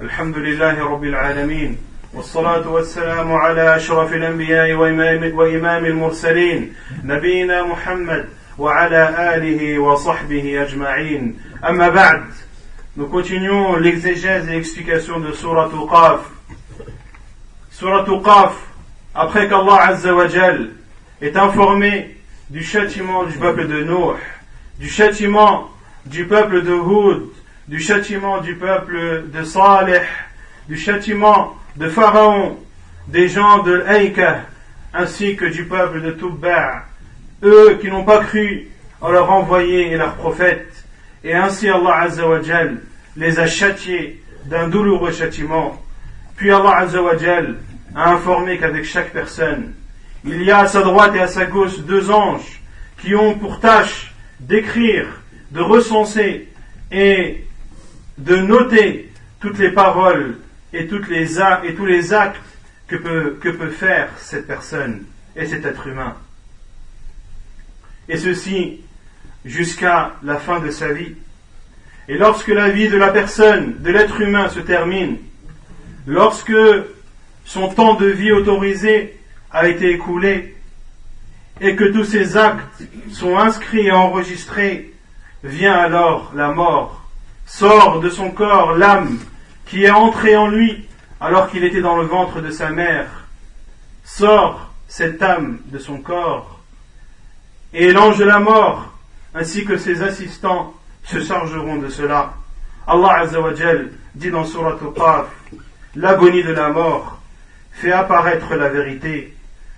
الحمد لله رب العالمين والصلاة والسلام على أشرف الأنبياء وإمام, وإمام المرسلين نبينا محمد وعلى آله وصحبه أجمعين أما بعد Nous continuons l'exégèse et l'explication de Surah Qaf. Surah Qaf, après qu'Allah Azza wa Jal est informé du châtiment du peuple de Nuh, du châtiment du peuple de Hud, du châtiment du peuple de Saleh, du châtiment de Pharaon, des gens de l'Aïka, ainsi que du peuple de Tubba, eux qui n'ont pas cru en leur envoyé et leur prophète, et ainsi Allah Azzawajal les a châtiés d'un douloureux châtiment. Puis Allah Azzawajal a informé qu'avec chaque personne, il y a à sa droite et à sa gauche deux anges qui ont pour tâche d'écrire, de recenser et de noter toutes les paroles et, tous les actes que peut, faire cette personne et cet être humain. Et ceci jusqu'à la fin de sa vie. Et lorsque la vie de la personne, de l'être humain se termine, lorsque son temps de vie autorisé a été écoulé, et que tous ces actes sont inscrits et enregistrés, vient alors la mort, sort de son corps l'âme qui est entrée en lui alors qu'il était dans le ventre de sa mère, sort cette âme de son corps, et l'ange de la mort, ainsi que ses assistants, se chargeront de cela. Allah Azzawajal dit dans Surat Al-Qaf, l'agonie de la mort fait apparaître la vérité.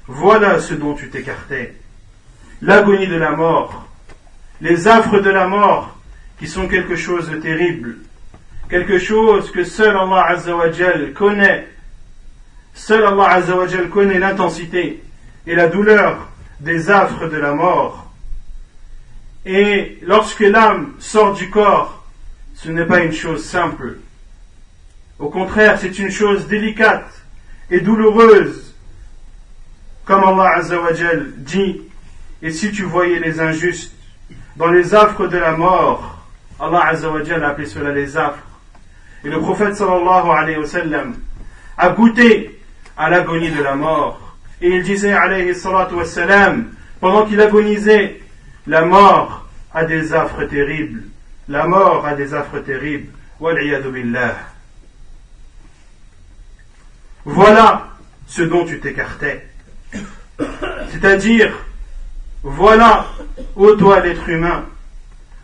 Voilà ce dont tu t'écartais. L'agonie de la mort, les affres de la mort, qui sont quelque chose de terrible, quelque chose que seul Allah Azzawajal connaît. Seul Allah Azzawajal connaît l'intensité et la douleur des affres de la mort. Et lorsque l'âme sort du corps, ce n'est pas une chose simple. Au contraire, c'est une chose délicate et douloureuse. Comme Allah Azzawajal dit, et si tu voyais les injustes dans les affres de la mort, Allah Azzawajal a appelé cela les affres. Et le prophète sallallahu alayhi wa sallam a goûté à l'agonie de la mort. Et il disait alayhi salatu wa sallam, pendant qu'il agonisait, la mort a des affres terribles. La mort a des affres terribles. billah. Voilà ce dont tu t'écartais. C'est-à-dire, voilà, ô toi l'être humain,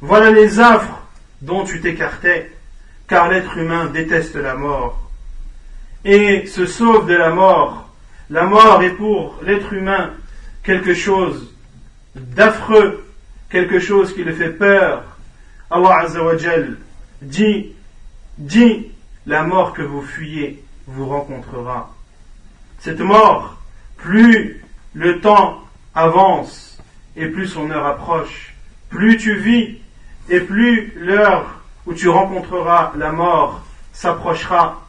voilà les affres dont tu t'écartais, car l'être humain déteste la mort et se sauve de la mort. La mort est pour l'être humain quelque chose d'affreux, quelque chose qui le fait peur. Allah Azzawajal dit, dit, la mort que vous fuyez vous rencontrera. Cette mort, plus le temps avance et plus son heure approche, plus tu vis et plus l'heure où tu rencontreras la mort s'approchera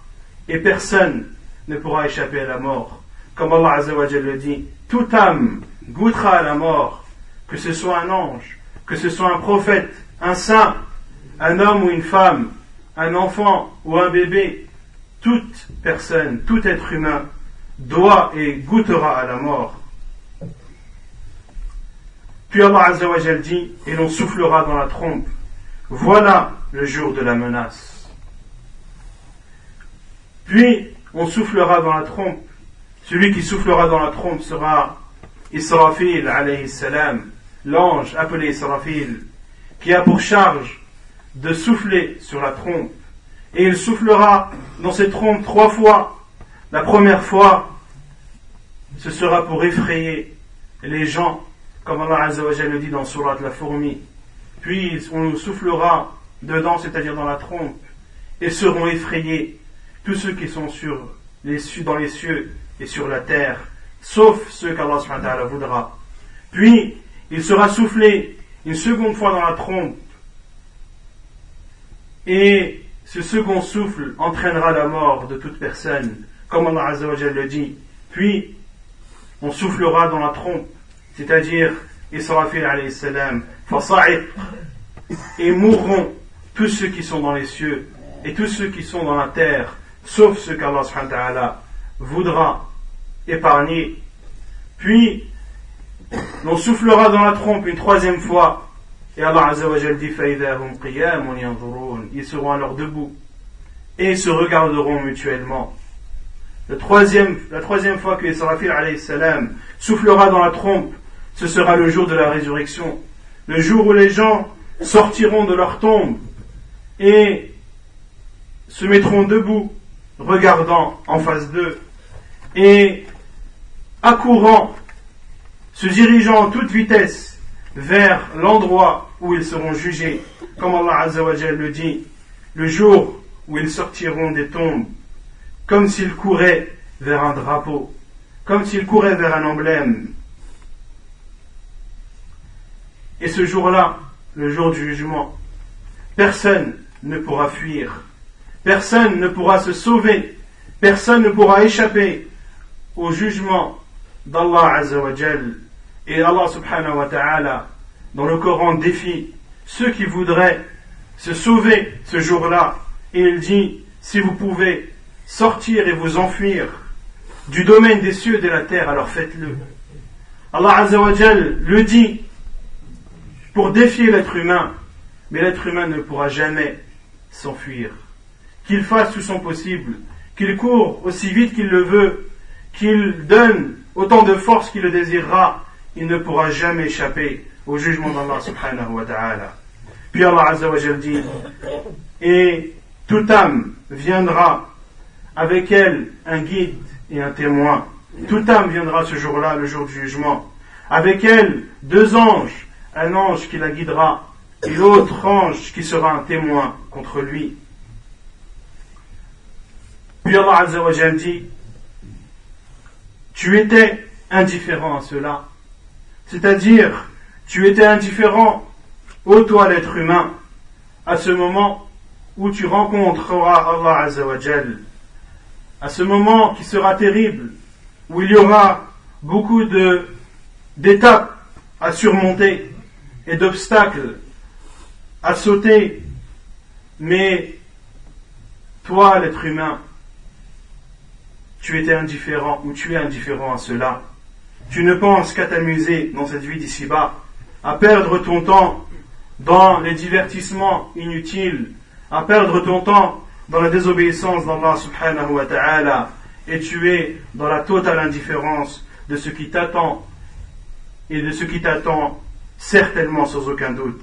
et personne ne pourra échapper à la mort. Comme Allah Azzawajal le dit, toute âme goûtera à la mort que ce soit un ange, que ce soit un prophète, un saint, un homme ou une femme, un enfant ou un bébé, toute personne, tout être humain doit et goûtera à la mort. Puis Allah Azzawajal dit, et l'on soufflera dans la trompe. Voilà le jour de la menace. Puis on soufflera dans la trompe. Celui qui soufflera dans la trompe sera Israfil alayhi salam, l'ange appelé Israfil, qui a pour charge de souffler sur la trompe. Et il soufflera dans cette trompe trois fois. La première fois, ce sera pour effrayer les gens, comme Allah Azzawajal le dit dans Surat la fourmi. Puis on soufflera dedans, c'est-à-dire dans la trompe, et seront effrayés tous ceux qui sont sur les, dans les cieux et sur la terre, sauf ceux qu'Allah voudra. Puis il sera soufflé une seconde fois dans la trompe. Et ce second souffle entraînera la mort de toute personne, comme Allah Azzawajal le dit. Puis, on soufflera dans la trompe, c'est-à-dire Israfil alayhi salam, et mourront tous ceux qui sont dans les cieux et tous ceux qui sont dans la terre, sauf ceux qu'Allah voudra épargner. Puis, l'on soufflera dans la trompe une troisième fois, et Allah Azzawajal dit Ils seront alors debout et se regarderont mutuellement. La troisième, fois que Israfil salam soufflera dans la trompe, ce sera le jour de la résurrection, le jour où les gens sortiront de leur tombe et se mettront debout, regardant en face d'eux, et accourant, se dirigeant en toute vitesse vers l'endroit où ils seront jugés, comme Allah Azzawajal le dit, le jour où ils sortiront des tombes, comme s'ils couraient vers un drapeau, comme s'ils couraient vers un emblème. Et ce jour-là, le jour du jugement, personne ne pourra fuir, personne ne pourra se sauver, personne ne pourra échapper au jugement d'Allah Azzawajal. Et Allah subhanahu wa ta'ala, dans le Coran, défie ceux qui voudraient se sauver ce jour-là. Et il dit, si vous pouvez sortir et vous enfuir du domaine des cieux et de la terre, alors faites-le. Allah Azzawajal le dit pour défier l'être humain, mais l'être humain ne pourra jamais s'enfuir. Qu'il fasse tout son possible, qu'il court aussi vite qu'il le veut, qu'il donne autant de force qu'il le désirera, il ne pourra jamais échapper au jugement d'Allah subhanahu wa ta'ala. Puis Allah Azzawajal dit, et toute âme viendra avec elle un guide et un témoin. Toute âme viendra ce jour-là, le jour du jugement. Avec elle deux anges, un ange qui la guidera et l'autre ange qui sera un témoin contre lui. Puis Allah Azzawajal dit, tu étais indifférent à cela. C'est-à-dire, tu étais indifférent, ô toi l'être humain, à ce moment où tu rencontreras Allah Azzawajal. À ce moment qui sera terrible, où il y aura beaucoup d'étapes à surmonter et d'obstacles à sauter, mais toi, l'être humain, tu étais indifférent ou tu es indifférent à cela. Tu ne penses qu'à t'amuser dans cette vie d'ici-bas, à perdre ton temps dans les divertissements inutiles, à perdre ton temps dans la désobéissance d'Allah subhanahu wa ta'ala, et tu es dans la totale indifférence de ce qui t'attend et de ce qui t'attend certainement sans aucun doute.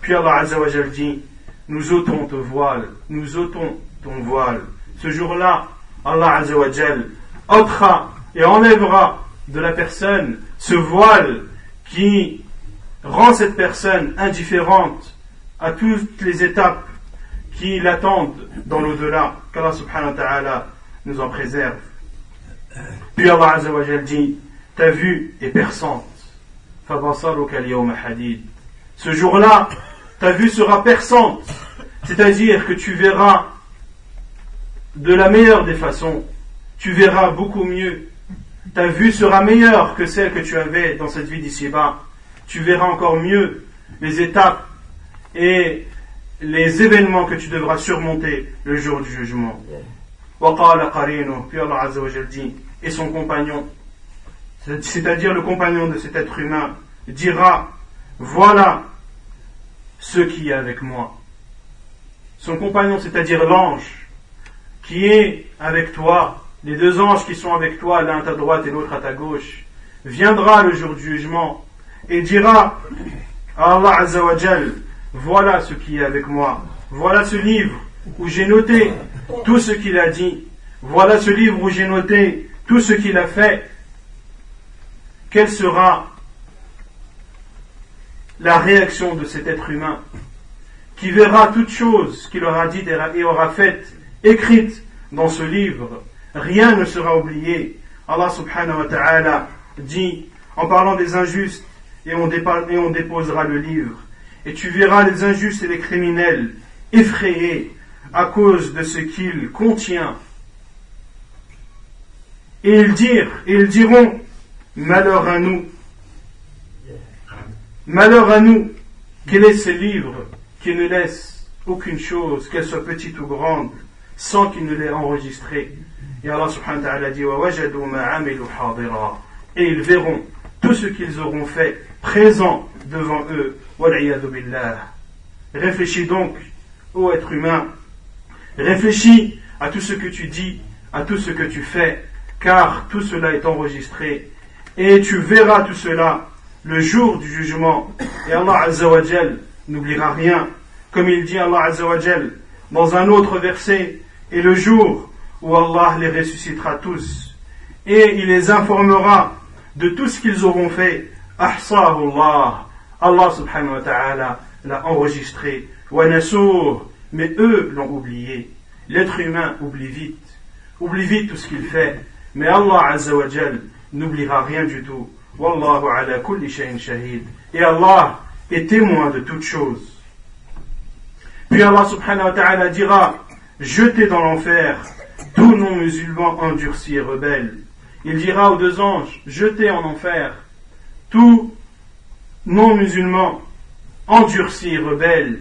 Puis Allah Azzawajal dit, nous ôtons ton voile, nous ôtons ton voile. Ce jour-là, Allah Azzawajal ôtera et enlèvera de la personne ce voile qui rend cette personne indifférente à toutes les étapes qui l'attendent dans l'au-delà. Qu'Allah subhanahu wa ta'ala nous en préserve. Puis Allah Azzawajal dit, ta vue est perçante. Ce jour-là, ta vue sera perçante, c'est-à-dire que tu verras de la meilleure des façons, tu verras beaucoup mieux. Ta vue sera meilleure que celle que tu avais dans cette vie d'ici-bas. Tu verras encore mieux les étapes et les événements que tu devras surmonter le jour du jugement. Et son compagnon, c'est-à-dire le compagnon de cet être humain, dira, voilà ce qui est avec moi. Son compagnon, c'est-à-dire l'ange, qui est avec toi, les deux anges qui sont avec toi, l'un à ta droite et l'autre à ta gauche, viendra le jour du jugement et dira à Allah Azzawajal, voilà ce qui est avec moi, voilà ce livre où j'ai noté tout ce qu'il a dit, voilà ce livre où j'ai noté tout ce qu'il a fait, quelle sera la réaction de cet être humain qui verra toute chose qu'il aura dit et aura faite, écrite dans ce livre? Rien ne sera oublié. Allah subhanahu wa ta'ala dit, en parlant des injustes, et on, et on déposera le livre. Et tu verras les injustes et les criminels effrayés à cause de ce qu'il contient. Et ils dirent, et ils diront, Malheur à nous. Malheur à nous. Quel est ce livre qui ne laisse aucune chose, qu'elle soit petite ou grande, sans qu'il ne l'ait enregistrée. Et Allah subhanahu wa ta'ala dit Et ils verront tout ce qu'ils auront fait présent devant eux. Réfléchis donc, ô être humain, réfléchis à tout ce que tu dis, à tout ce que tu fais, car tout cela est enregistré. Et tu verras tout cela le jour du jugement. Et Allah Azzawajal n'oubliera rien. Comme il dit Allah Azzawajal dans un autre verset, et le jour où Allah les ressuscitera tous, et il les informera de tout ce qu'ils auront fait. Allah, Allah subhanahu wa ta'ala l'a enregistré. Mais eux l'ont oublié. L'être humain oublie vite. Oublie vite tout ce qu'il fait. Mais Allah Azzawajal n'oubliera rien du tout. Wallahu ala kulli shay'in shahid. Et Allah est témoin de toutes choses. Puis Allah subhanahu wa ta'ala dira, jetez dans l'enfer tous non-musulmans endurcis et rebelles. Il dira aux deux anges, jetez en enfer tous non-musulmans endurcis et rebelles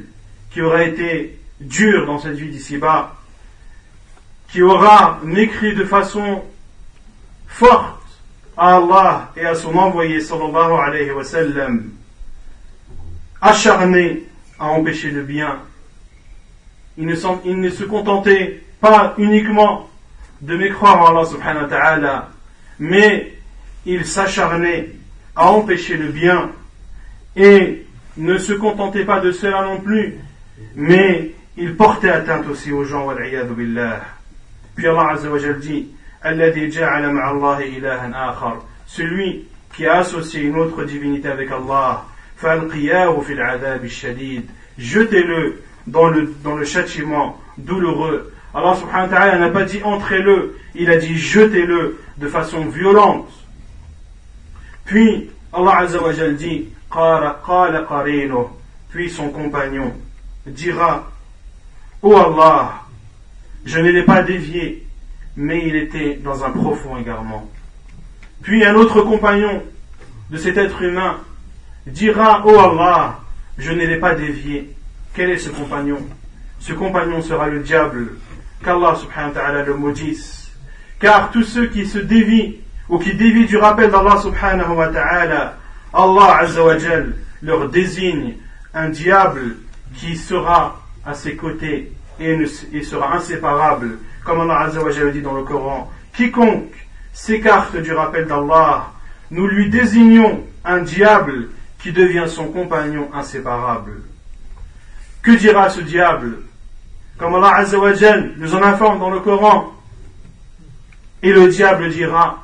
qui aura été dur dans cette vie d'ici-bas, qui aura mécrit de façon forte à Allah et à son envoyé sallallahu alayhi wa sallam, acharné à empêcher le bien. Il ne, se contentait pas uniquement de mécroire en Allah subhanahu wa ta'ala, mais il s'acharnait à empêcher le bien et ne se contentait pas de cela non plus, mais il portait atteinte aussi aux gens, billah. Puis Allah Azza wa dit, celui qui a associé une autre divinité avec Allah, jetez-le dans le, dans le châtiment douloureux. Allah subhanahu wa n'a pas dit entrez-le, il a dit jetez-le de façon violente. Puis Allah Azza wa dit puis son compagnon dira Oh Allah, je ne l'ai pas dévié mais il était dans un profond égarement. Puis un autre compagnon de cet être humain dira, Oh Allah, je ne l'ai pas dévié. Quel est ce compagnon? Ce compagnon sera le diable, qu'Allah subhanahu wa ta'ala le maudisse. Car tous ceux qui se dévient ou qui dévient du rappel d'Allah subhanahu wa ta'ala, Allah azza wa leur désigne un diable qui sera à ses côtés et sera inséparable comme Allah Azza dit dans le Coran, quiconque s'écarte du rappel d'Allah, nous lui désignons un diable qui devient son compagnon inséparable. Que dira ce diable Comme Allah Azza nous en informe dans le Coran, et le diable dira,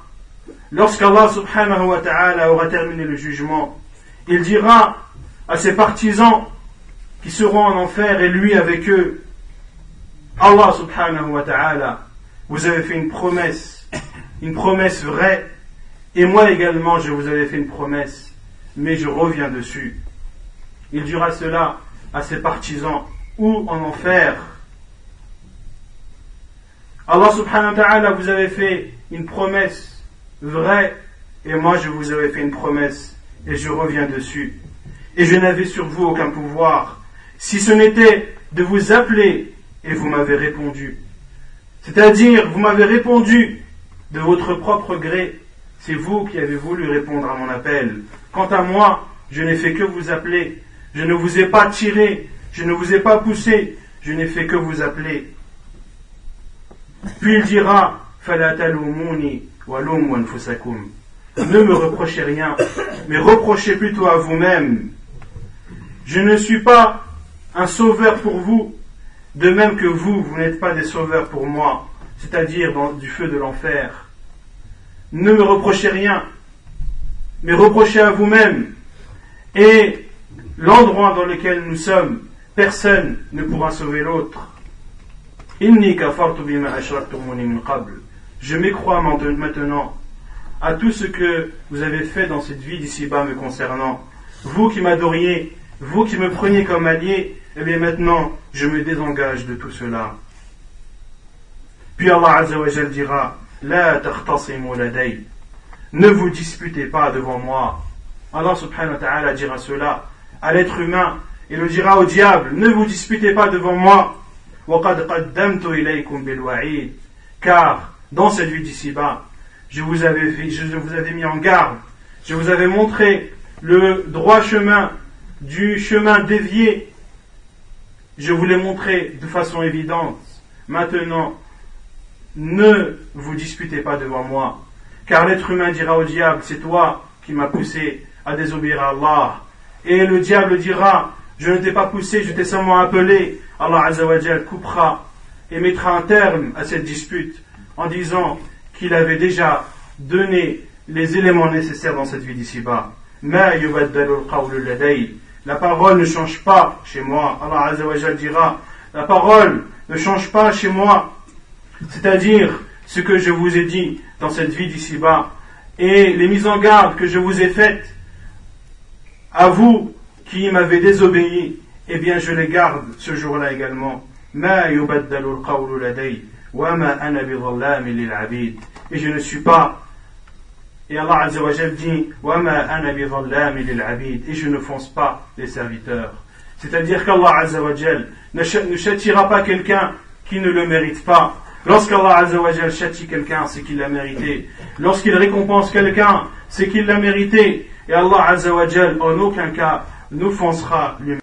lorsqu'Allah subhanahu wa ta'ala aura terminé le jugement, il dira à ses partisans qui seront en enfer et lui avec eux, Allah subhanahu wa ta'ala, vous avez fait une promesse, une promesse vraie, et moi également je vous avais fait une promesse, mais je reviens dessus. Il dira cela à ses partisans ou en enfer? Allah subhanahu wa ta'ala vous avait fait une promesse vraie, et moi je vous avais fait une promesse, et je reviens dessus. Et je n'avais sur vous aucun pouvoir, si ce n'était de vous appeler et vous m'avez répondu. C'est-à-dire, vous m'avez répondu de votre propre gré. C'est vous qui avez voulu répondre à mon appel. Quant à moi, je n'ai fait que vous appeler. Je ne vous ai pas tiré. Je ne vous ai pas poussé. Je n'ai fait que vous appeler. Puis il dira, ne me reprochez rien, mais reprochez plutôt à vous-même. Je ne suis pas un sauveur pour vous, de même que vous, vous n'êtes pas des sauveurs pour moi, c'est-à-dire du feu de l'enfer. Ne me reprochez rien, mais reprochez à vous-même. Et l'endroit dans lequel nous sommes, personne ne pourra sauver l'autre. Je m'écrois maintenant à tout ce que vous avez fait dans cette vie d'ici-bas me concernant. Vous qui m'adoriez, vous qui me preniez comme allié, eh bien maintenant, je me désengage de tout cela. Puis Allah Azza wa dira, La Ne vous disputez pas devant moi. Allah subhanahu wa ta'ala dira cela à l'être humain Et le dira au diable, ne vous disputez pas devant moi. Car dans cette vie d'ici-bas, je je vous avais mis en garde, je vous avais montré le droit chemin du chemin dévié. Je vous l'ai montré de façon évidente. Maintenant, ne vous disputez pas devant moi, car l'être humain dira au diable, c'est toi qui m'as poussé à désobéir à Allah. Et le diable dira, je ne t'ai pas poussé, je t'ai seulement appelé. Allah Azzawajal coupera et mettra un terme à cette dispute en disant qu'il avait déjà donné les éléments nécessaires dans cette vie d'ici-bas. La parole ne change pas chez moi. Allah Azzawajal dira, la parole ne change pas chez moi. C'est-à-dire ce que je vous ai dit dans cette vie d'ici-bas et les mises en garde que je vous ai faites à vous qui m'avez désobéi, eh bien je les garde ce jour-là également. Et je ne suis pas et Allah Azza wa dit Et je ne fonce pas les serviteurs. C'est-à-dire qu'Allah Azza wa ne châtira pas quelqu'un qui ne le mérite pas. Lorsqu'Allah Azza wa châtie quelqu'un, c'est qu'il l'a mérité. Lorsqu'il récompense quelqu'un, c'est qu'il l'a mérité. Et Allah Azza wa en aucun cas, nous foncera lui